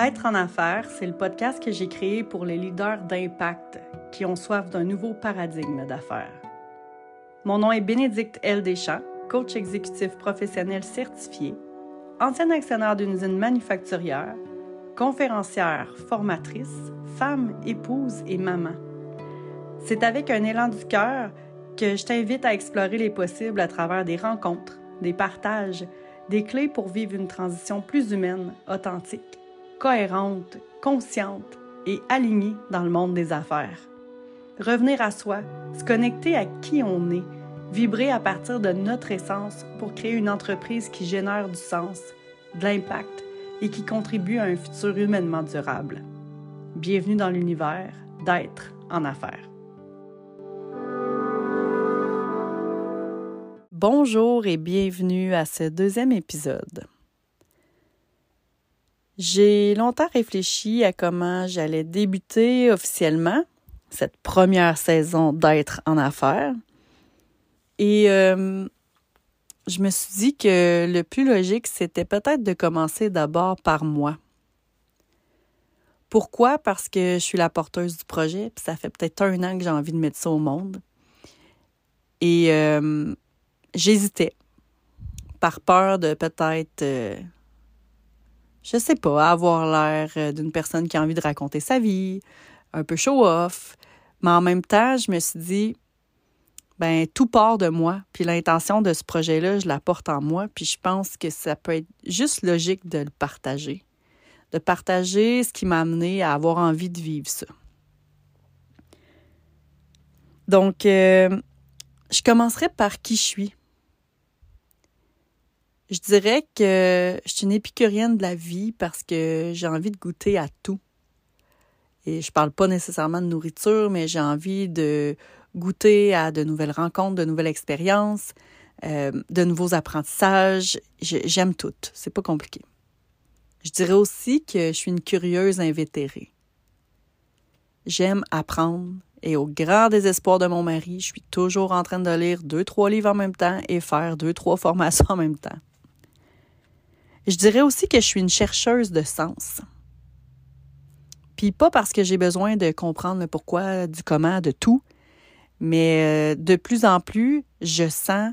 Être en affaires, c'est le podcast que j'ai créé pour les leaders d'impact qui ont soif d'un nouveau paradigme d'affaires. Mon nom est Bénédicte L. Deschamps, coach exécutif professionnel certifié, ancienne actionnaire d'une usine manufacturière, conférencière, formatrice, femme, épouse et maman. C'est avec un élan du cœur que je t'invite à explorer les possibles à travers des rencontres, des partages, des clés pour vivre une transition plus humaine, authentique cohérente, consciente et alignée dans le monde des affaires. Revenir à soi, se connecter à qui on est, vibrer à partir de notre essence pour créer une entreprise qui génère du sens, de l'impact et qui contribue à un futur humainement durable. Bienvenue dans l'univers d'être en affaires. Bonjour et bienvenue à ce deuxième épisode. J'ai longtemps réfléchi à comment j'allais débuter officiellement cette première saison d'être en affaires. Et euh, je me suis dit que le plus logique, c'était peut-être de commencer d'abord par moi. Pourquoi? Parce que je suis la porteuse du projet, puis ça fait peut-être un an que j'ai envie de mettre ça au monde. Et euh, j'hésitais, par peur de peut-être euh, je sais pas, avoir l'air euh, d'une personne qui a envie de raconter sa vie, un peu show-off. Mais en même temps, je me suis dit, ben tout part de moi. Puis l'intention de ce projet-là, je la porte en moi. Puis je pense que ça peut être juste logique de le partager. De partager ce qui m'a amené à avoir envie de vivre ça. Donc, euh, je commencerai par qui je suis. Je dirais que je suis une épicurienne de la vie parce que j'ai envie de goûter à tout. Et je parle pas nécessairement de nourriture, mais j'ai envie de goûter à de nouvelles rencontres, de nouvelles expériences, euh, de nouveaux apprentissages. J'aime tout. C'est pas compliqué. Je dirais aussi que je suis une curieuse invétérée. J'aime apprendre et au grand désespoir de mon mari, je suis toujours en train de lire deux, trois livres en même temps et faire deux, trois formations en même temps. Je dirais aussi que je suis une chercheuse de sens. Puis pas parce que j'ai besoin de comprendre le pourquoi, du comment, de tout, mais euh, de plus en plus, je sens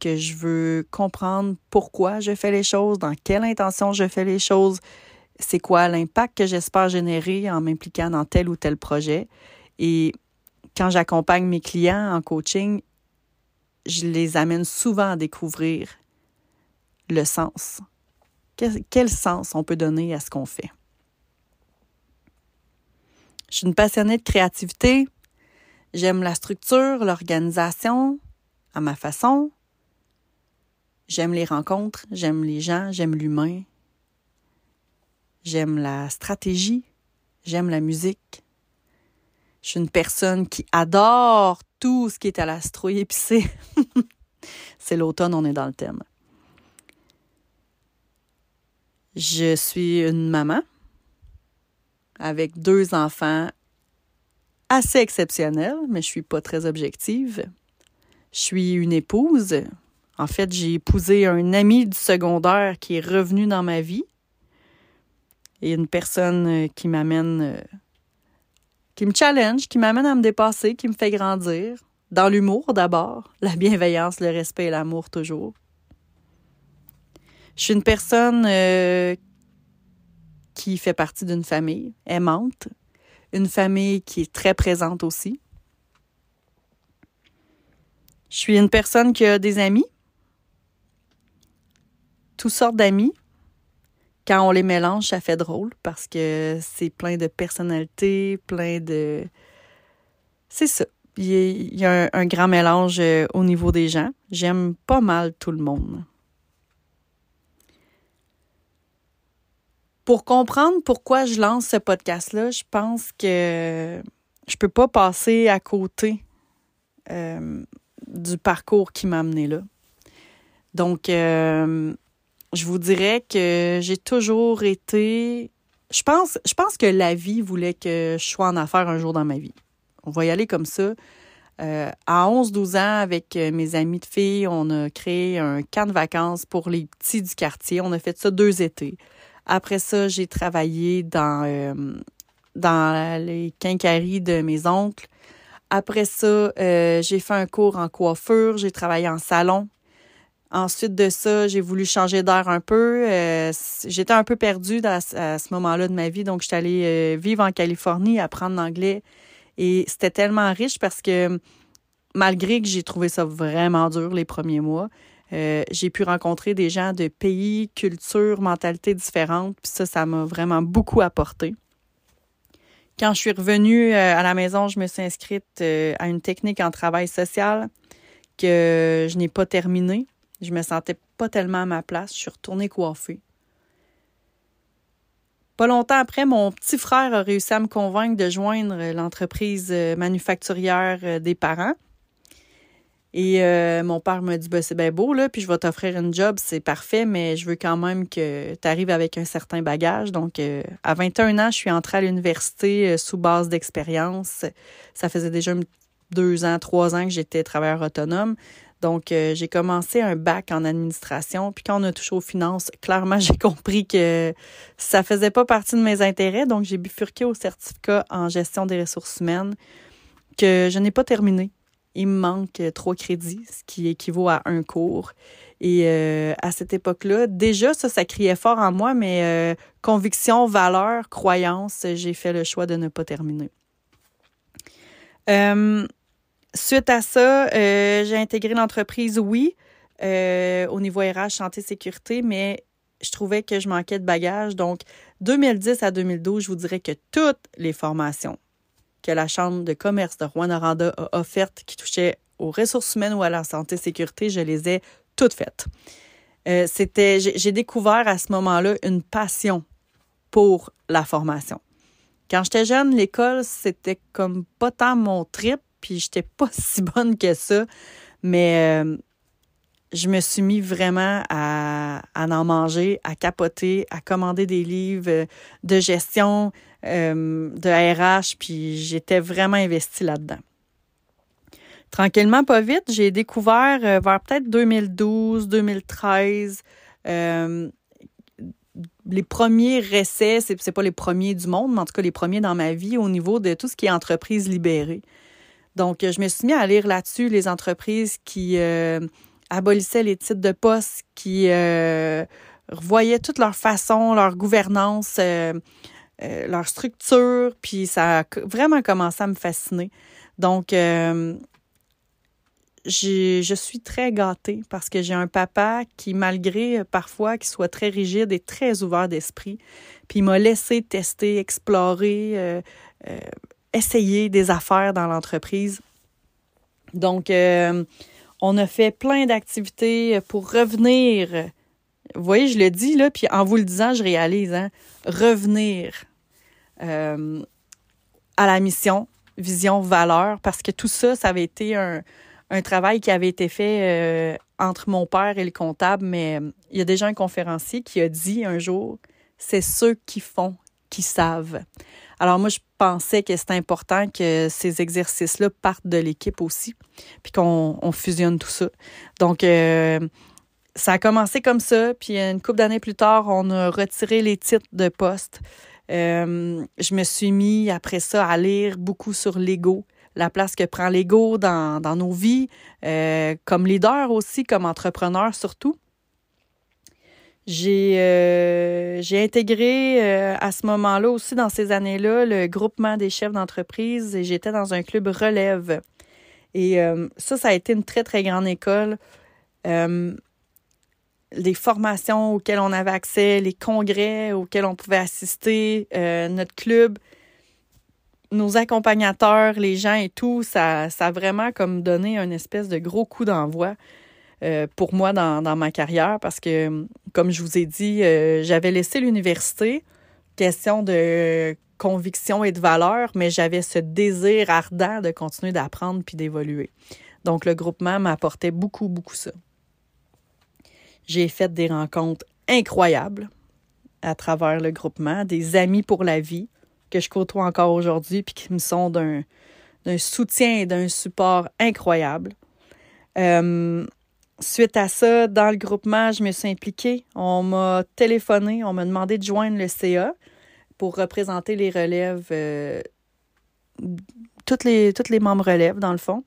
que je veux comprendre pourquoi je fais les choses, dans quelle intention je fais les choses, c'est quoi l'impact que j'espère générer en m'impliquant dans tel ou tel projet. Et quand j'accompagne mes clients en coaching, je les amène souvent à découvrir le sens quel, sens on peut donner à ce qu'on fait? Je suis une passionnée de créativité. J'aime la structure, l'organisation à ma façon. J'aime les rencontres, j'aime les gens, j'aime l'humain. J'aime la stratégie, j'aime la musique. Je suis une personne qui adore tout ce qui est à l'astro épicé. C'est l'automne, on est dans le thème. Je suis une maman avec deux enfants assez exceptionnels, mais je suis pas très objective. Je suis une épouse. En fait, j'ai épousé un ami du secondaire qui est revenu dans ma vie et une personne euh, qui m'amène, euh, qui me challenge, qui m'amène à me dépasser, qui me fait grandir. Dans l'humour d'abord, la bienveillance, le respect et l'amour toujours. Je suis une personne euh, qui fait partie d'une famille aimante, une famille qui est très présente aussi. Je suis une personne qui a des amis, toutes sortes d'amis. Quand on les mélange, ça fait drôle parce que c'est plein de personnalités, plein de... C'est ça. Il y a un grand mélange euh, au niveau des gens. J'aime pas mal tout le monde. Pour comprendre pourquoi je lance ce podcast-là, je pense que je peux pas passer à côté euh, du parcours qui m'a amené là. Donc, euh, je vous dirais que j'ai toujours été. Je pense, je pense que la vie voulait que je sois en affaires un jour dans ma vie. On va y aller comme ça. Euh, à 11-12 ans, avec mes amis de filles, on a créé un camp de vacances pour les petits du quartier. On a fait ça deux étés Après ça, j'ai travaillé dans, euh, dans les quincailleries de mes oncles. Après ça, euh, j'ai fait un cours en coiffure, j'ai travaillé en salon. Ensuite de ça, j'ai voulu changer d'air un peu. Euh, j'étais un peu perdue à, ce moment-là de ma vie, donc j'étais allée vivre en Californie, apprendre l'anglais. Et c'était tellement riche parce que malgré que j'ai trouvé ça vraiment dur les premiers mois, euh, j'ai pu rencontrer des gens de pays, cultures, mentalités différentes, puis ça, ça m'a vraiment beaucoup apporté. Quand je suis revenue euh, à la maison, je me suis inscrite euh, à une technique en travail social que je n'ai pas terminée. Je me sentais pas tellement à ma place. Je suis retournée coiffer. Pas longtemps après, mon petit frère a réussi à me convaincre de joindre l'entreprise manufacturière des parents. Et euh, mon père m'a dit, ben, c'est bien beau, là, puis je vais t'offrir une job, c'est parfait, mais je veux quand même que tu arrives avec un certain bagage. Donc, euh, à 21 ans, je suis entrée à l'université euh, sous base d'expérience. Ça faisait déjà deux ans, trois ans que j'étais travailleur autonome. Donc, j'ai commencé un bac en administration. Puis quand on a touché aux finances, clairement, j'ai compris que ça faisait pas partie de mes intérêts. Donc, j'ai bifurqué au certificat en gestion des ressources humaines que je n'ai pas terminé il me manque trois crédits, ce qui équivaut à un cours. Et euh, à cette époque-là, déjà, ça, ça criait fort en moi, mais euh, conviction, valeur, croyance, j'ai fait le choix de ne pas terminer. Euh, suite à ça, j'ai intégré l'entreprise, oui, au niveau RH, santé, sécurité, mais je trouvais que je manquais de bagages. Donc, 2010 à 2012, je vous dirais que toutes les formations, que la Chambre de commerce de Rouen-Noranda a offertes qui touchaient aux ressources humaines ou à la santé sécurité, je les ai toutes faites. Euh, c'était, j'ai découvert à ce moment-là une passion pour la formation. Quand j'étais jeune, l'école, c'était comme pas tant mon trip, puis j'étais pas si bonne que ça, mais euh, je me suis mis vraiment à, à, en manger, à capoter, à commander des livres de gestion, euh, de RH, puis j'étais vraiment investie là-dedans. Tranquillement, pas vite, j'ai découvert euh, vers peut-être 2012, 2013, euh, les premiers essais, c'est, c'est pas les premiers du monde, mais en tout cas les premiers dans ma vie au niveau de tout ce qui est entreprise libérée. Donc, je me suis mis à lire là-dessus les entreprises qui abolissaient les titres de poste, qui revoyaient toute leur façon, leur gouvernance, euh, leur structure, puis ça a vraiment commencé à me fasciner. Donc, euh, je suis très gâtée parce que j'ai un papa qui, malgré euh, parfois qu'il soit très rigide et très ouvert d'esprit, puis il m'a laissé tester, explorer, essayer des affaires dans l'entreprise. Donc, on a fait plein d'activités pour revenir vous voyez, je le dis, là, puis en vous le disant, je réalise, hein, revenir euh, à la mission, vision, valeur, parce que tout ça, ça avait été un, travail qui avait été fait euh, entre mon père et le comptable, mais euh, il y a déjà un conférencier qui a dit un jour, c'est ceux qui font qui savent. Alors moi, je pensais que c'était important que ces exercices-là partent de l'équipe aussi, puis qu'on fusionne tout ça. Donc, ça a commencé comme ça, puis une couple d'années plus tard, on a retiré les titres de poste. Euh, je me suis mis après ça à lire beaucoup sur l'ego, la place que prend l'ego dans, dans, nos vies, euh, comme leader aussi, comme entrepreneur surtout. J'ai euh, intégré à ce moment-là aussi, dans ces années-là, le groupement des chefs d'entreprise et j'étais dans un club relève. Et ça, ça a été une très, très grande école les formations auxquelles on avait accès, les congrès auxquels on pouvait assister, euh, notre club, nos accompagnateurs, les gens et tout, ça, ça a vraiment comme donné un espèce de gros coup d'envoi euh, pour moi dans, ma carrière parce que, comme je vous ai dit, euh, j'avais laissé l'université, question de conviction et de valeur, mais j'avais ce désir ardent de continuer d'apprendre puis d'évoluer. Donc, le groupement m'apportait beaucoup, beaucoup ça. J'ai fait des rencontres incroyables à travers le groupement, des amis pour la vie que je côtoie encore aujourd'hui puis qui me sont d'un, soutien et d'un support incroyable. Euh, suite à ça, dans le groupement, je me suis impliquée. On m'a téléphoné, on m'a demandé de joindre le CA pour représenter les relèves, euh, les, toutes les membres relèves, dans le fond.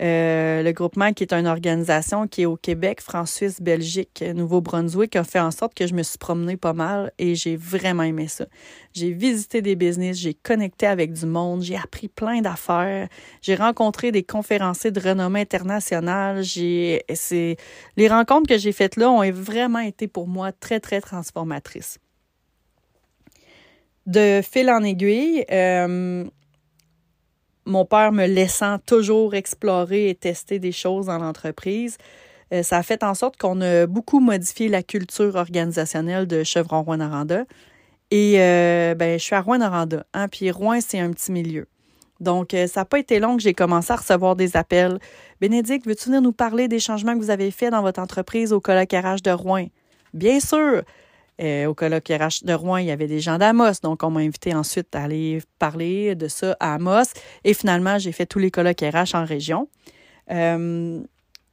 Euh, le groupement, qui est une organisation qui est au Québec, France, Suisse, Belgique, Nouveau-Brunswick, a fait en sorte que je me suis promenée pas mal et j'ai vraiment aimé ça. J'ai visité des business, j'ai connecté avec du monde, j'ai appris plein d'affaires, j'ai rencontré des conférenciers de renommée internationale. C'est, les rencontres que j'ai faites là ont vraiment été pour moi très, très transformatrices. De fil en aiguille, euh, mon père me laissant toujours explorer et tester des choses dans l'entreprise, euh, ça a fait en sorte qu'on a beaucoup modifié la culture organisationnelle de Chevron Rouen Aranda. Et euh, ben, je suis à Rouen Aranda. Hein, puis Rouen, c'est un petit milieu. Donc, euh, ça n'a pas été long que j'ai commencé à recevoir des appels. Bénédicte, veux-tu venir nous parler des changements que vous avez faits dans votre entreprise au colloque de Rouen? Bien sûr! Euh, au colloque RH de Rouen, il y avait des gens d'Amos. Donc, on m'a invité ensuite à aller parler de ça à Amos. Et finalement, j'ai fait tous les colloques RH en région. Euh,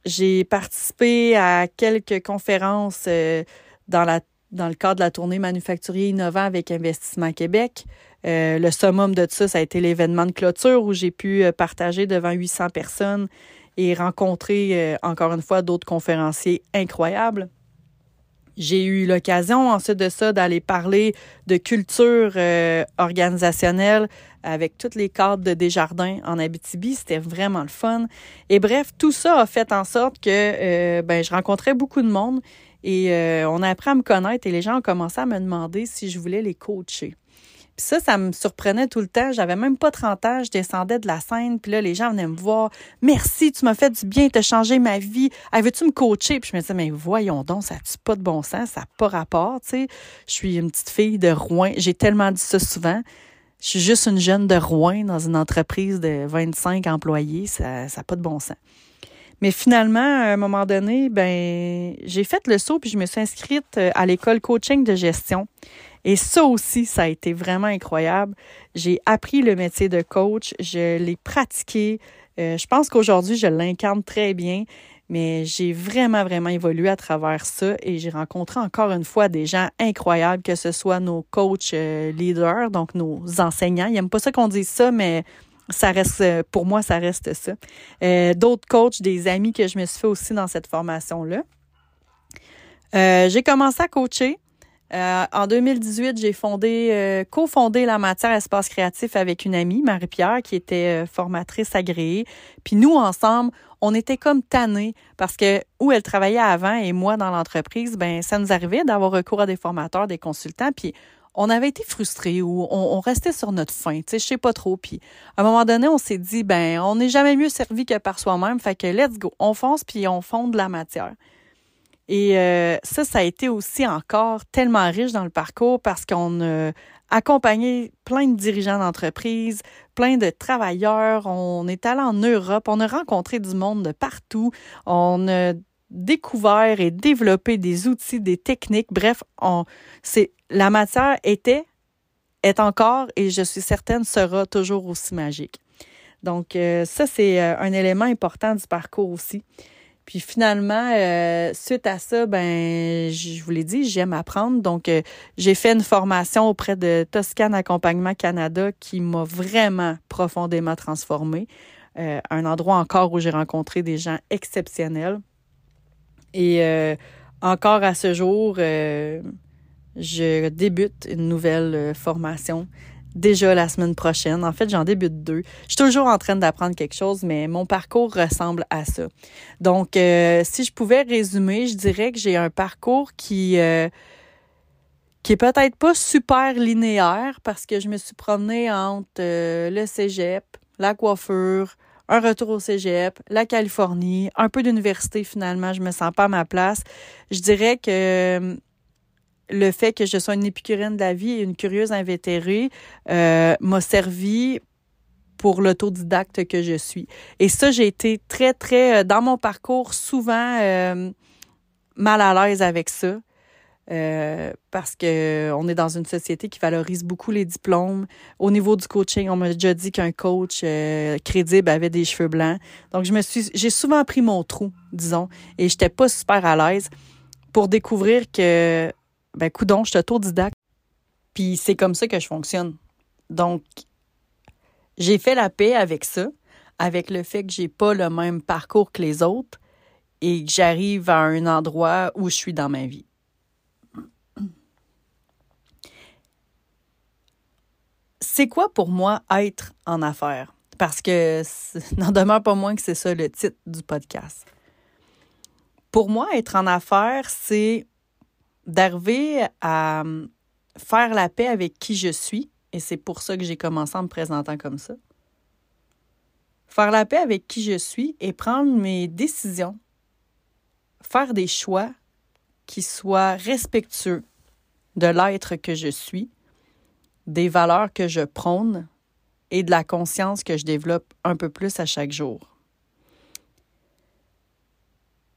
j'ai participé à quelques conférences euh, dans, la, dans le cadre de la tournée Manufacturier innovant avec Investissement Québec. le summum de ça, ça a été l'événement de clôture où j'ai pu partager devant 800 personnes et rencontrer encore une fois d'autres conférenciers incroyables. J'ai eu l'occasion ensuite de ça d'aller parler de culture euh, organisationnelle avec toutes les cadres de Desjardins en Abitibi. C'était vraiment le fun. Et bref, tout ça a fait en sorte que euh, ben, je rencontrais beaucoup de monde et euh, on a appris à me connaître et les gens ont commencé à me demander si je voulais les coacher ça, ça me surprenait tout le temps. J'avais même pas 30 ans, je descendais de la scène, puis là, les gens venaient me voir. Merci, tu m'as fait du bien, tu as changé ma vie. veux-tu me coacher? Puis je me disais, mais voyons donc, ça n'a pas de bon sens, ça n'a pas rapport, tu sais. Je suis une petite fille de Rouen. J'ai tellement dit ça souvent. Je suis juste une jeune de Rouen dans une entreprise de 25 employés. Ça n'a pas de bon sens. Mais finalement, à un moment donné, ben, j'ai fait le saut puis je me suis inscrite à l'école coaching de gestion. Et ça aussi, ça a été vraiment incroyable. J'ai appris le métier de coach, je l'ai pratiqué. Euh, je pense qu'aujourd'hui, je l'incarne très bien, mais j'ai vraiment, vraiment évolué à travers ça et j'ai rencontré encore une fois des gens incroyables, que ce soit nos coachs euh, leaders, donc nos enseignants. Ils n'aiment pas ça qu'on dise ça, mais ça reste, pour moi, ça reste ça. Euh, d'autres coachs, des amis que je me suis fait aussi dans cette formation-là. j'ai commencé à coacher. Euh, en 2018, j'ai fondé, euh, cofondé la matière espace créatif avec une amie, Marie-Pierre, qui était euh, formatrice agréée. Puis nous, ensemble, on était comme tannés parce que où elle travaillait avant et moi dans l'entreprise, ben ça nous arrivait d'avoir recours à des formateurs, des consultants. Puis on avait été frustrés ou on, restait sur notre faim, tu sais, je sais pas trop. Puis à un moment donné, on s'est dit, ben on n'est jamais mieux servi que par soi-même. Fait que let's go, on fonce puis on fonde la matière. Et euh, ça, ça a été aussi encore tellement riche dans le parcours parce qu'on a accompagné plein de dirigeants d'entreprise, plein de travailleurs. On est allé en Europe, on a rencontré du monde de partout. On a découvert et développé des outils, des techniques. Bref, on, c'est, la matière était, est encore et je suis certaine sera toujours aussi magique. Donc, euh, ça, c'est euh, un élément important du parcours aussi. Puis finalement, euh, suite à ça, ben, je vous l'ai dit, j'aime apprendre. Donc, euh, j'ai fait une formation auprès de Toscane Accompagnement Canada qui m'a vraiment profondément transformée. Euh, un endroit encore où j'ai rencontré des gens exceptionnels. Et encore à ce jour, je débute une nouvelle formation déjà la semaine prochaine. En fait, j'en débute deux. Je suis toujours en train d'apprendre quelque chose, mais mon parcours ressemble à ça. Donc, euh, si je pouvais résumer, je dirais que j'ai un parcours qui euh, qui est peut-être pas super linéaire parce que je me suis promenée entre euh, le cégep, la coiffure, un retour au cégep, la Californie, un peu d'université finalement, je me sens pas à ma place. Je dirais que le fait que je sois une épicurienne de la vie et une curieuse invétérée euh, m'a servi pour l'autodidacte que je suis. Et ça, j'ai été très, très, euh, dans mon parcours, souvent euh, mal à l'aise avec ça. Parce que on est dans une société qui valorise beaucoup les diplômes. Au niveau du coaching, on m'a déjà dit qu'un coach crédible avait des cheveux blancs. Donc je me suis j'ai souvent pris mon trou, disons, et j'étais pas super à l'aise pour découvrir que ben coudon, je suis autodidacte. Puis c'est comme ça que je fonctionne. Donc j'ai fait la paix avec ça, avec le fait que j'ai pas le même parcours que les autres et que j'arrive à un endroit où je suis dans ma vie. C'est quoi pour moi être en affaires? Parce que n'en demeure pas moins que c'est ça le titre du podcast. Pour moi, être en affaires, c'est d'arriver à hum, faire la paix avec qui je suis, et c'est pour ça que j'ai commencé en me présentant comme ça. Faire la paix avec qui je suis et prendre mes décisions faire des choix qui soient respectueux de l'être que je suis, des valeurs que je prône et de la conscience que je développe un peu plus à chaque jour.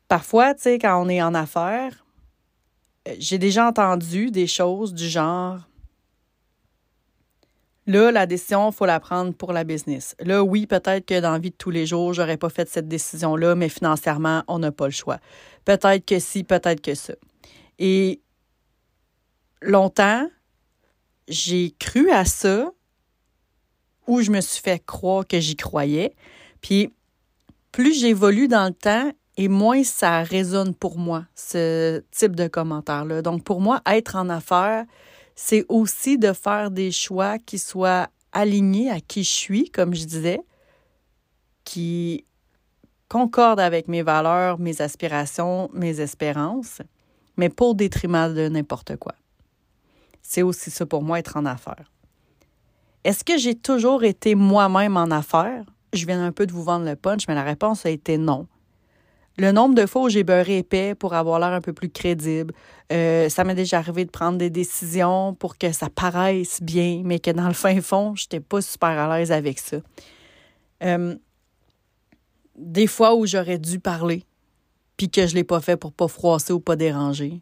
Parfois, tu sais, quand on est en affaires, j'ai déjà entendu des choses du genre Là, la décision, faut la prendre pour la business. Là, oui, peut-être que dans la vie de tous les jours, j'aurais pas fait cette décision-là, mais financièrement, on n'a pas le choix. Peut-être que si, peut-être que ça. Et longtemps, j'ai cru à ça ou je me suis fait croire que j'y croyais. Puis, plus j'évolue dans le temps et moins ça résonne pour moi, ce type de commentaire-là. Donc, pour moi, être en affaires, c'est aussi de faire des choix qui soient alignés à qui je suis, comme je disais, qui concordent avec mes valeurs, mes aspirations, mes espérances, mais au détriment de n'importe quoi. C'est aussi ça pour moi, être en affaires. Est-ce que j'ai toujours été moi-même en affaires? Je viens un peu de vous vendre le punch, mais la réponse a été non. Le nombre de fois où j'ai beurré épais pour avoir l'air un peu plus crédible, euh, ça m'est déjà arrivé de prendre des décisions pour que ça paraisse bien, mais que dans le fin fond, je n'étais pas super à l'aise avec ça. Euh, des fois où j'aurais dû parler, puis que je ne l'ai pas fait pour pas froisser ou pas déranger.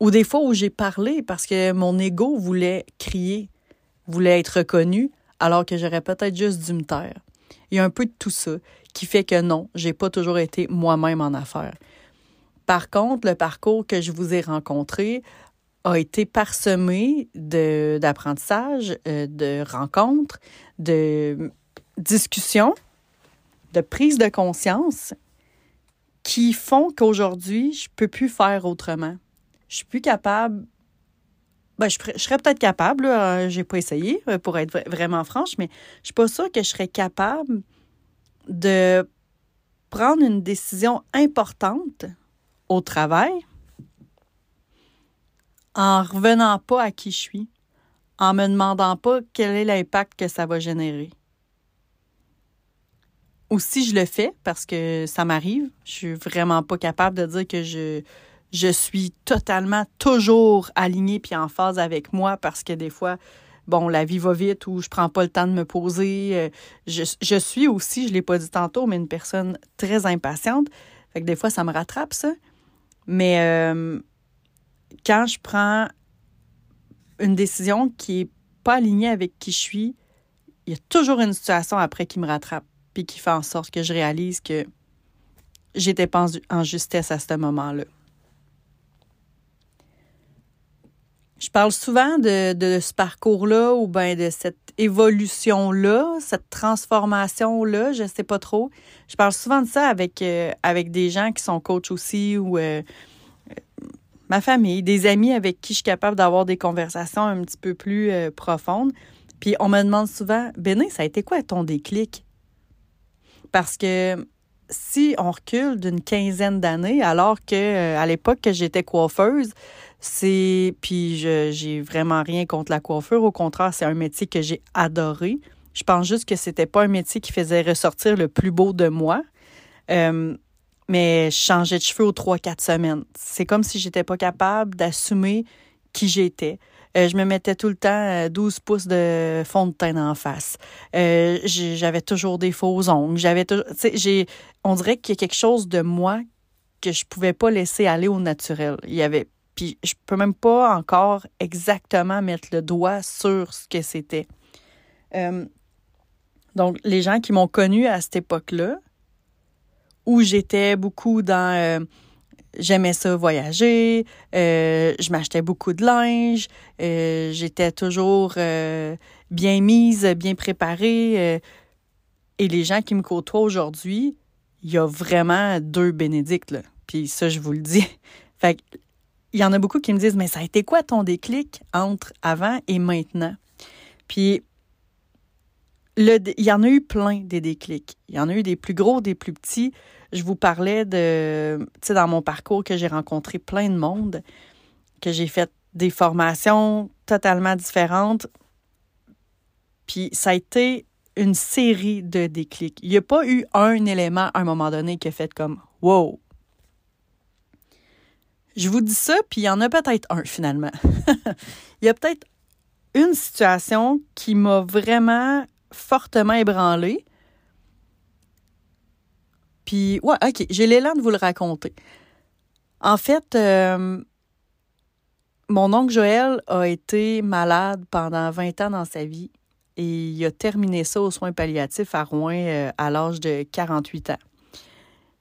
Ou des fois où j'ai parlé parce que mon ego voulait crier, voulait être reconnu, alors que j'aurais peut-être juste dû me taire. Il y a un peu de tout ça qui fait que non, j'ai pas toujours été moi-même en affaires. Par contre, le parcours que je vous ai rencontré a été parsemé d'apprentissage, euh, de rencontres, de discussions, de prise de conscience qui font qu'aujourd'hui, je peux plus faire autrement. Je suis plus capable ben, je, serais peut-être capable, je j'ai pas essayé euh, pour être vraiment franche, mais je suis pas sûre que je serais capable de prendre une décision importante au travail en revenant pas à qui je suis, en me demandant pas quel est l'impact que ça va générer. Ou si je le fais, parce que ça m'arrive, je suis vraiment pas capable de dire que je, je suis totalement toujours alignée puis en phase avec moi parce que des fois, bon, la vie va vite ou je prends pas le temps de me poser. Euh, je, suis aussi, je l'ai pas dit tantôt, mais une personne très impatiente. Fait que des fois, ça me rattrape, ça. Mais euh, quand je prends une décision qui est pas alignée avec qui je suis, il y a toujours une situation après qui me rattrape puis qui fait en sorte que je réalise que j'étais pas en justesse à ce moment-là. Parle souvent de, ce parcours-là ou bien de cette évolution-là, cette transformation-là, je ne sais pas trop. Je parle souvent de ça avec, euh, avec des gens qui sont coachs aussi ou euh, euh, ma famille, des amis avec qui je suis capable d'avoir des conversations un petit peu plus profondes. Puis on me demande souvent, Béné, ça a été quoi ton déclic? Parce que si on recule d'une quinzaine d'années, alors que à l'époque que j'étais coiffeuse, c'est puis je j'ai vraiment rien contre la coiffure, au contraire, c'est un métier que j'ai adoré. Je pense juste que c'était pas un métier qui faisait ressortir le plus beau de moi. Euh, mais je changeais de cheveux aux trois quatre semaines. C'est comme si j'étais pas capable d'assumer qui j'étais. Euh, je me mettais tout le temps 12 euh, pouces de fond de teint en face. j'avais toujours des faux ongles. J'avais j'ai on dirait qu'il y a quelque chose de moi que je pouvais pas laisser aller au naturel. Il y avait Puis je peux même pas encore exactement mettre le doigt sur ce que c'était. Euh, donc, les gens qui m'ont connu à cette époque-là, où j'étais beaucoup dans euh, j'aimais ça voyager, euh, je m'achetais beaucoup de linge, j'étais toujours bien mise, bien préparée. et les gens qui me côtoient aujourd'hui, il y a vraiment deux bénédictes, là. Puis ça, je vous le dis. Fait il y en a beaucoup qui me disent, mais ça a été quoi ton déclic entre avant et maintenant? Puis il y en a eu plein des déclics. Il y en a eu des plus gros, des plus petits. Je vous parlais de, tu sais, dans mon parcours que j'ai rencontré plein de monde, que j'ai fait des formations totalement différentes. Puis ça a été une série de déclics. Il n'y a pas eu un élément à un moment donné qui a fait comme Wow! Je vous dis ça, puis il y en a peut-être un finalement. il y a peut-être une situation qui m'a vraiment fortement ébranlé. Puis, ouais, OK, j'ai l'élan de vous le raconter. En fait, euh, mon oncle Joël a été malade pendant 20 ans dans sa vie et il a terminé ça aux soins palliatifs à Rouen euh, à l'âge de 48 ans.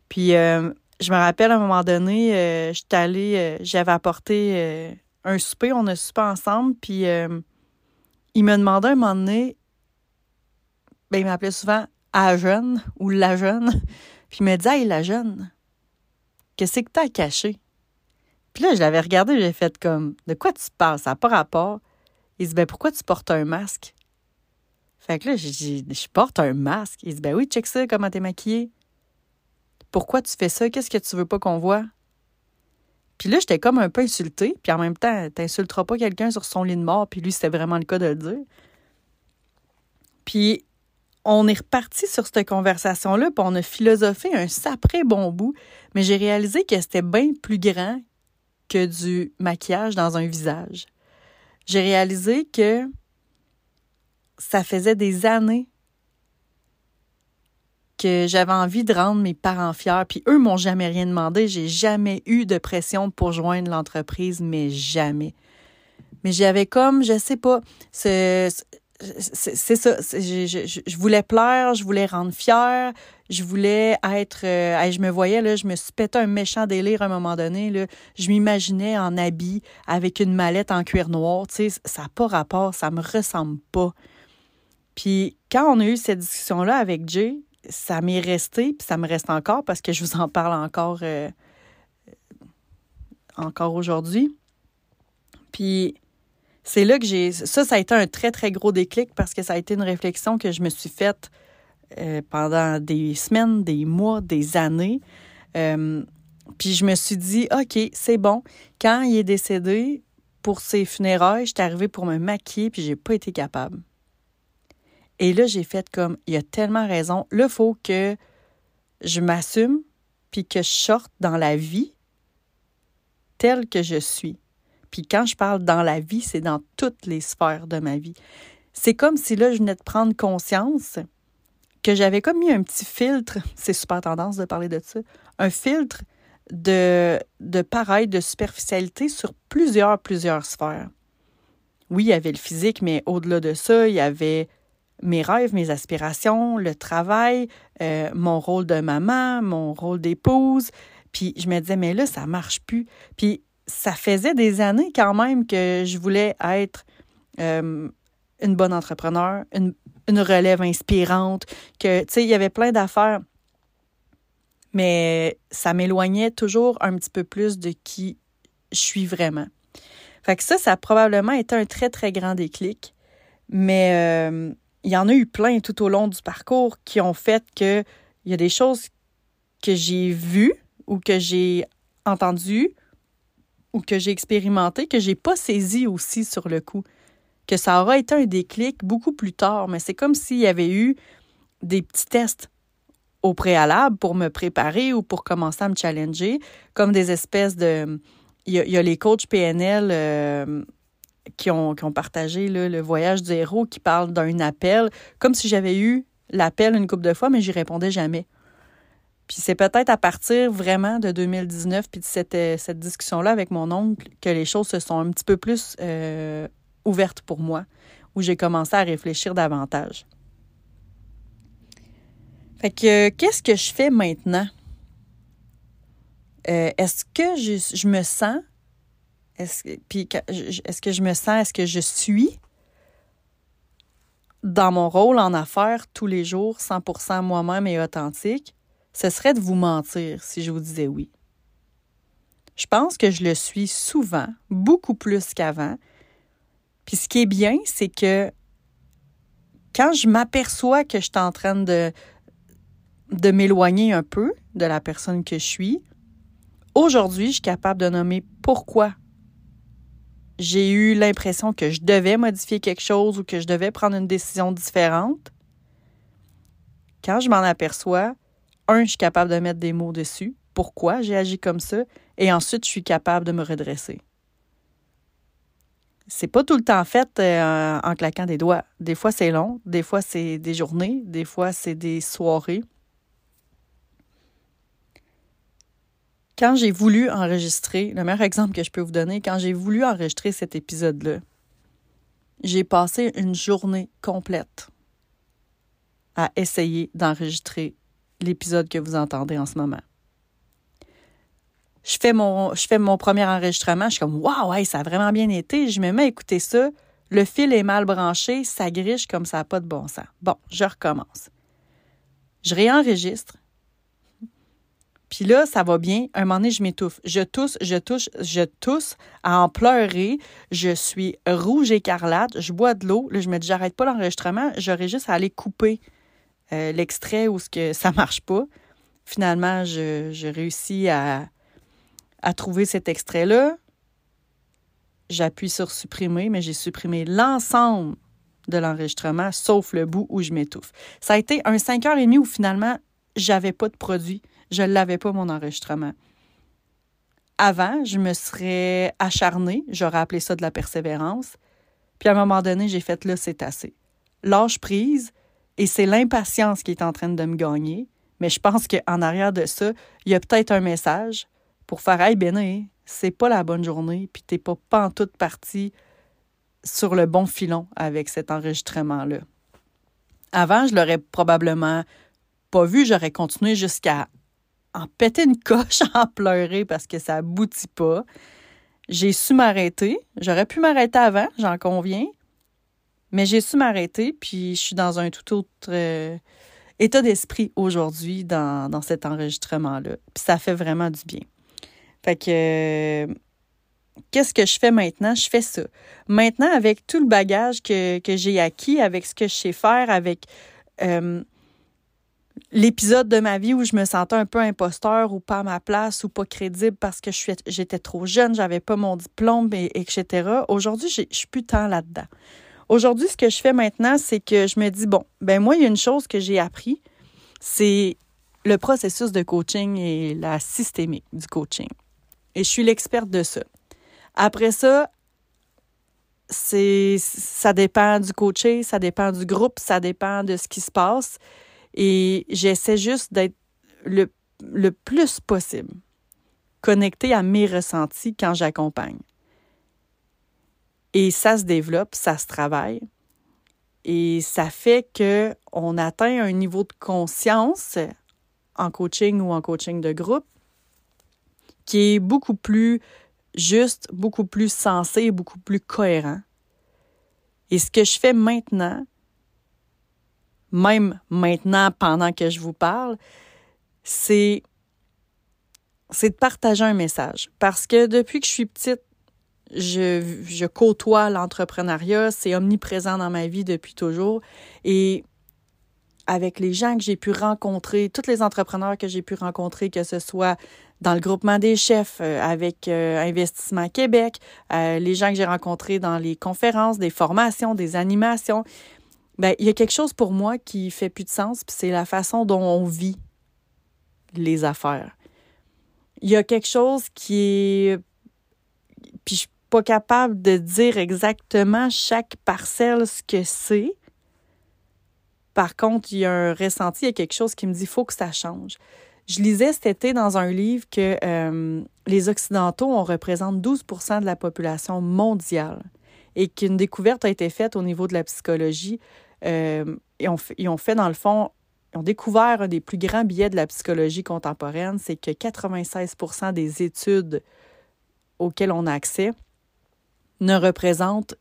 Puis, euh, je me rappelle à un moment donné, j'étais allée, j'avais apporté un souper, on a soupé ensemble, puis il me demandait un moment donné ben, il m'appelait souvent à jeune ou la jeune. Puis il me disait, hey, la jeune, qu'est-ce que t'as caché? Puis là, je l'avais regardé, j'ai fait comme, de quoi tu parles? Ça n'a pas rapport. Il dit, ben, pourquoi tu portes un masque? Fait que là, j'ai dit, je porte un masque. Il dit, ben oui, check ça, comment t'es maquillée. Pourquoi tu fais ça? Qu'est-ce que tu veux pas qu'on voit? Puis là, j'étais comme un peu insultée. Puis en même temps, t'insulteras pas quelqu'un sur son lit de mort. Puis lui, c'était vraiment le cas de le dire. Puis on est reparti sur cette conversation-là, puis on a philosophé un sapré bon bout, mais j'ai réalisé que c'était bien plus grand que du maquillage dans un visage. J'ai réalisé que ça faisait des années que j'avais envie de rendre mes parents fiers, puis eux m'ont jamais rien demandé, j'ai jamais eu de pression pour joindre l'entreprise, mais jamais. Mais j'avais comme, je sais pas, ce, c'est ça. Je, voulais plaire, je voulais rendre fière, je voulais être. Euh, je me voyais, là, je me suis pété un méchant délire à un moment donné. Là. Je m'imaginais en habit avec une mallette en cuir noir. Tu sais, ça n'a pas rapport, ça me ressemble pas. Puis quand on a eu cette discussion-là avec Jay, ça m'est resté, puis ça me reste encore parce que je vous en parle encore, euh, encore aujourd'hui. Puis c'est là que j'ai. Ça, ça a été un très, très gros déclic parce que ça a été une réflexion que je me suis faite euh, pendant des semaines, des mois, des années. Euh, puis je me suis dit, OK, c'est bon. Quand il est décédé, pour ses funérailles, j'étais arrivée pour me maquiller, puis j'ai pas été capable. Et là, j'ai fait comme, il a tellement raison. Là, il faut que je m'assume, puis que je sorte dans la vie telle que je suis. Puis quand je parle dans la vie, c'est dans toutes les sphères de ma vie. C'est comme si là, je venais de prendre conscience que j'avais comme mis un petit filtre, c'est super tendance de parler de ça, un filtre de, de pareil, de superficialité sur plusieurs, plusieurs sphères. Oui, il y avait le physique, mais au-delà de ça, il y avait mes rêves, mes aspirations, le travail, euh, mon rôle de maman, mon rôle d'épouse. Puis je me disais, mais là, ça marche plus. Puis ça faisait des années quand même que je voulais être euh, une bonne entrepreneur, une, relève inspirante, que, tu sais, il y avait plein d'affaires. Mais ça m'éloignait toujours un petit peu plus de qui je suis vraiment. Fait que ça, ça a probablement été un très, très grand déclic. Mais euh, il y en a eu plein tout au long du parcours qui ont fait que il y a des choses que j'ai vues ou que j'ai entendues ou que j'ai expérimenté que j'ai pas saisi aussi sur le coup. Que ça aura été un déclic beaucoup plus tard, mais c'est comme s'il y avait eu des petits tests au préalable pour me préparer ou pour commencer à me challenger, comme des espèces de... Il y a, les coachs PNL euh, qui, ont, partagé le voyage du héros qui parlent d'un appel, comme si j'avais eu l'appel une couple de fois, mais j'y répondais jamais. Puis c'est peut-être à partir vraiment de 2019 puis de cette, euh, cette discussion-là avec mon oncle que les choses se sont un petit peu plus euh, ouvertes pour moi, où j'ai commencé à réfléchir davantage. Fait que qu'est-ce que je fais maintenant? Euh, est-ce que je, me sens, est-ce, que je me sens, est-ce que je suis dans mon rôle en affaires tous les jours, 100% moi-même et authentique? Ce serait de vous mentir si je vous disais oui. Je pense que je le suis souvent, beaucoup plus qu'avant. Puis ce qui est bien, c'est que quand je m'aperçois que je suis en train de, de m'éloigner un peu de la personne que je suis, aujourd'hui, je suis capable de nommer pourquoi j'ai eu l'impression que je devais modifier quelque chose ou que je devais prendre une décision différente. Quand je m'en aperçois, un, je suis capable de mettre des mots dessus, pourquoi j'ai agi comme ça, et ensuite, je suis capable de me redresser. C'est pas tout le temps fait euh, en claquant des doigts. Des fois, c'est long, des fois, c'est des journées, des fois, c'est des soirées. Quand j'ai voulu enregistrer, le meilleur exemple que je peux vous donner, quand j'ai voulu enregistrer cet épisode-là, j'ai passé une journée complète à essayer d'enregistrer l'épisode que vous entendez en ce moment. Je fais mon, premier enregistrement, je suis comme Waouh, ça a vraiment bien été. Je me mets à écouter ça. Le fil est mal branché, ça griche comme ça n'a pas de bon sens. Bon, je recommence. Je réenregistre. Puis là, ça va bien. Un moment donné, je m'étouffe. Je tousse, je touche, je tousse à en pleurer. Je suis rouge écarlate. Je bois de l'eau. Là, je me dis, j'arrête pas l'enregistrement. J'aurais juste à aller couper euh, l'extrait où ce que ça marche pas. Finalement, je, je réussis à, trouver cet extrait-là. J'appuie sur supprimer, mais j'ai supprimé l'ensemble de l'enregistrement, sauf le bout où je m'étouffe. Ça a été un 5h30 où finalement, j'avais pas de produit je l'avais pas, mon enregistrement. Avant, je me serais acharnée, j'aurais appelé ça de la persévérance. Puis à un moment donné, j'ai fait là, c'est assez. Lâche prise, et c'est l'impatience qui est en train de me gagner. Mais je pense qu'en arrière de ça, il y a peut-être un message pour faire Hey, Béné, c'est pas la bonne journée, puis t'es pas, pas en toute partie sur le bon filon avec cet enregistrement-là. Avant, je l'aurais probablement pas vu, j'aurais continué jusqu'à en péter une coche, en pleurer parce que ça aboutit pas. J'ai su m'arrêter. J'aurais pu m'arrêter avant, j'en conviens. Mais j'ai su m'arrêter, puis je suis dans un tout autre euh, état d'esprit aujourd'hui dans, cet enregistrement-là. Puis ça fait vraiment du bien. Fait que qu'est-ce que je fais maintenant? Je fais ça. Maintenant, avec tout le bagage que, j'ai acquis, avec ce que je sais faire, avec euh, l'épisode de ma vie où je me sentais un peu imposteur ou pas à ma place ou pas crédible parce que j'étais trop jeune, j'avais pas mon diplôme, etc. Aujourd'hui, je suis plus tant là-dedans. Aujourd'hui, ce que je fais maintenant, c'est que je me dis, bon, ben moi, il y a une chose que j'ai appris, c'est le processus de coaching et la systémique du coaching. Et je suis l'experte de ça. Après ça, c'est ça dépend du coaché, ça dépend du groupe, ça dépend de ce qui se passe. Et j'essaie juste d'être le, le plus possible connecté à mes ressentis quand j'accompagne. Et ça se développe, ça se travaille. Et ça fait qu'on atteint un niveau de conscience en coaching ou en coaching de groupe qui est beaucoup plus juste, beaucoup plus sensé beaucoup plus cohérent. Et ce que je fais maintenant, même maintenant, pendant que je vous parle, c'est, c'est de partager un message. Parce que depuis que je suis petite, je, je côtoie l'entrepreneuriat, c'est omniprésent dans ma vie depuis toujours. Et avec les gens que j'ai pu rencontrer, tous les entrepreneurs que j'ai pu rencontrer, que ce soit dans le groupement des chefs, euh, avec euh, Investissement Québec, euh, les gens que j'ai rencontrés dans les conférences, des formations, des animations, ben, il y a quelque chose pour moi qui fait plus de sens, puis c'est la façon dont on vit les affaires. Il y a quelque chose qui est. Puis je suis pas capable de dire exactement chaque parcelle ce que c'est. Par contre, il y a un ressenti, il y a quelque chose qui me dit faut que ça change. Je lisais cet été dans un livre que euh, les Occidentaux, on représente 12% de la population mondiale et qu'une découverte a été faite au niveau de la psychologie. Euh, et on, ils ont fait, dans le fond, ils ont découvert un des plus grands billets de la psychologie contemporaine, c'est que 96% des études auxquelles on a accès ne représentent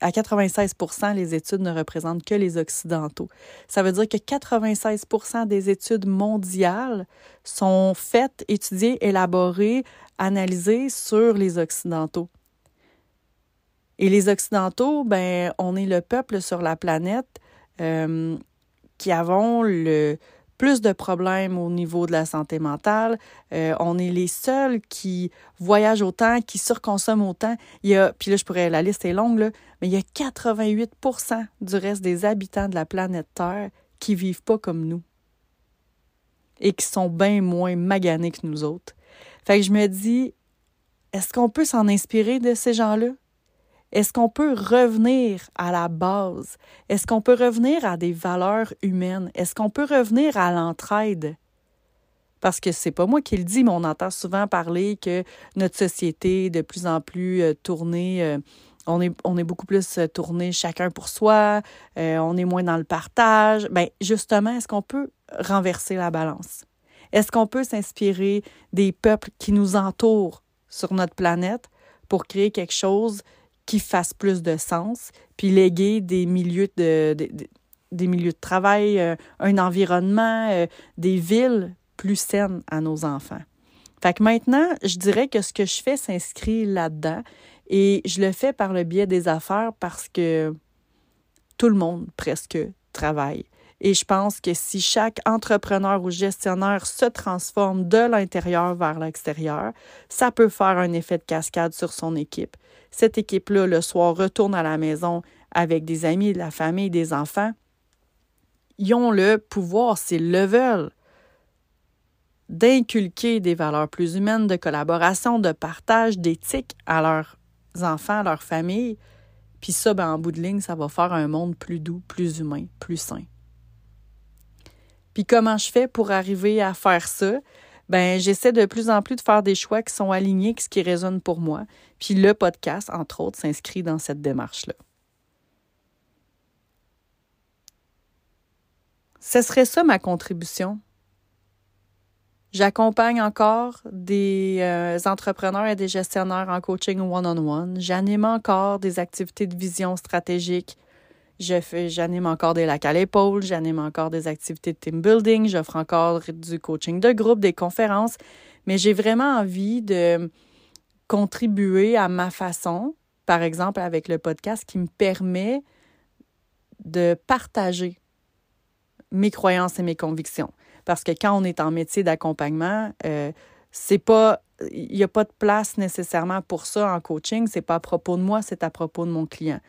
à 96 les études ne représentent que les Occidentaux. Ça veut dire que 96% des études mondiales sont faites, étudiées, élaborées, analysées sur les Occidentaux. Et les Occidentaux, ben, on est le peuple sur la planète euh, qui avons le, plus de problèmes au niveau de la santé mentale. Euh, on est les seuls qui voyagent autant, qui surconsomment autant. Il y a, puis là, je pourrais, la liste est longue, là, mais il y a 88% du reste des habitants de la planète Terre qui vivent pas comme nous et qui sont bien moins maganés que nous autres. Fait que je me dis, est-ce qu'on peut s'en inspirer de ces gens-là? Est-ce qu'on peut revenir à la base? Est-ce qu'on peut revenir à des valeurs humaines? Est-ce qu'on peut revenir à l'entraide? Parce que c'est pas moi qui le dis, mais on entend souvent parler que notre société est de plus en plus euh, tournée. Euh, on est, beaucoup plus euh, tourné chacun pour soi, on est moins dans le partage. Bien, justement, est-ce qu'on peut renverser la balance? Est-ce qu'on peut s'inspirer des peuples qui nous entourent sur notre planète pour créer quelque chose qui fasse plus de sens, puis léguer des milieux de, des milieux de travail, euh, un environnement, euh, des villes plus saines à nos enfants. Fait que maintenant, je dirais que ce que je fais s'inscrit là-dedans et je le fais par le biais des affaires parce que tout le monde presque travaille. Et je pense que si chaque entrepreneur ou gestionnaire se transforme de l'intérieur vers l'extérieur, ça peut faire un effet de cascade sur son équipe. Cette équipe-là, le soir, retourne à la maison avec des amis, de la famille, des enfants. Ils ont le pouvoir, s'ils le veulent, d'inculquer des valeurs plus humaines, de collaboration, de partage, d'éthique à leurs enfants, à leur famille. Puis ça, ben, en bout de ligne, ça va faire un monde plus doux, plus humain, plus sain. Puis comment je fais pour arriver à faire ça? Ben, j'essaie de plus en plus de faire des choix qui sont alignés avec ce qui résonne pour moi. Puis le podcast, entre autres, s'inscrit dans cette démarche-là. Ce serait ça ma contribution. J'accompagne encore des euh, entrepreneurs et des gestionnaires en coaching one-on-one. J'anime encore des activités de vision stratégique j'anime encore des lacs à l'épaule, j'anime encore des activités de team building, j'offre encore du coaching de groupe, des conférences, mais j'ai vraiment envie de contribuer à ma façon, par exemple avec le podcast qui me permet de partager mes croyances et mes convictions. Parce que quand on est en métier d'accompagnement, euh, c'est pas il n'y a pas de place nécessairement pour ça en coaching. C'est pas à propos de moi, c'est à propos de mon client.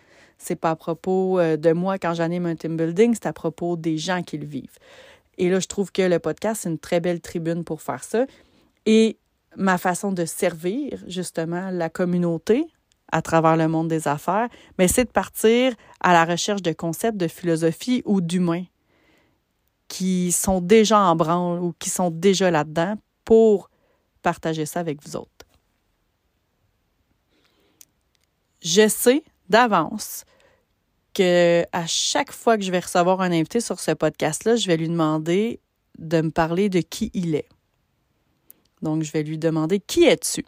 C'est pas à propos euh, de moi quand j'anime un team building, c'est à propos des gens qui le vivent. Et là, je trouve que le podcast, c'est une très belle tribune pour faire ça. Et ma façon de servir, justement, la communauté à travers le monde des affaires, mais c'est de partir à la recherche de concepts de philosophie ou d'humains qui sont déjà en branle ou qui sont déjà là-dedans pour partager ça avec vous autres. Je sais d'avance que à chaque fois que je vais recevoir un invité sur ce podcast-là, je vais lui demander de me parler de qui il est. Donc, je vais lui demander qui es-tu?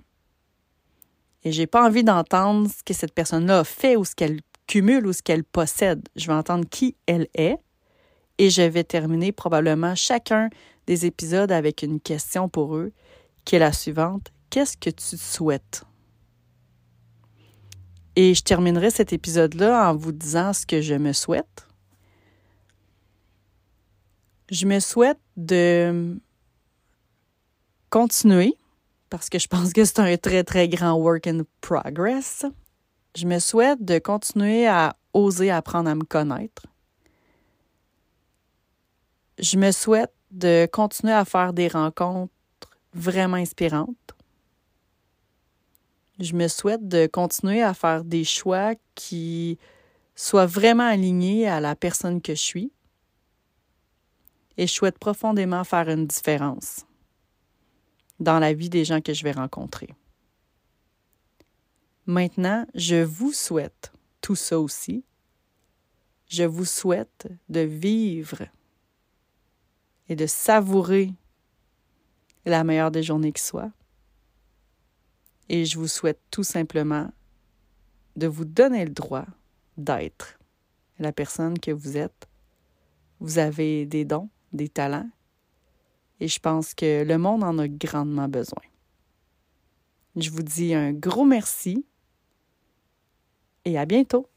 Et j'ai pas envie d'entendre ce que cette personne-là a fait ou ce qu'elle cumule ou ce qu'elle possède. Je vais entendre qui elle est et je vais terminer probablement chacun des épisodes avec une question pour eux qui est la suivante. Qu'est-ce que tu souhaites? Et je terminerai cet épisode-là en vous disant ce que je me souhaite. Je me souhaite de continuer, parce que je pense que c'est un très, très grand work in progress. Je me souhaite de continuer à oser apprendre à me connaître. Je me souhaite de continuer à faire des rencontres vraiment inspirantes je me souhaite de continuer à faire des choix qui soient vraiment alignés à la personne que je suis. et je souhaite profondément faire une différence dans la vie des gens que je vais rencontrer. Maintenant, je vous souhaite tout ça aussi. Je vous souhaite de vivre et de savourer la meilleure des journées qui soit. Et je vous souhaite tout simplement de vous donner le droit d'être la personne que vous êtes. Vous avez des dons, des talents, et je pense que le monde en a grandement besoin. Je vous dis un gros merci et à bientôt.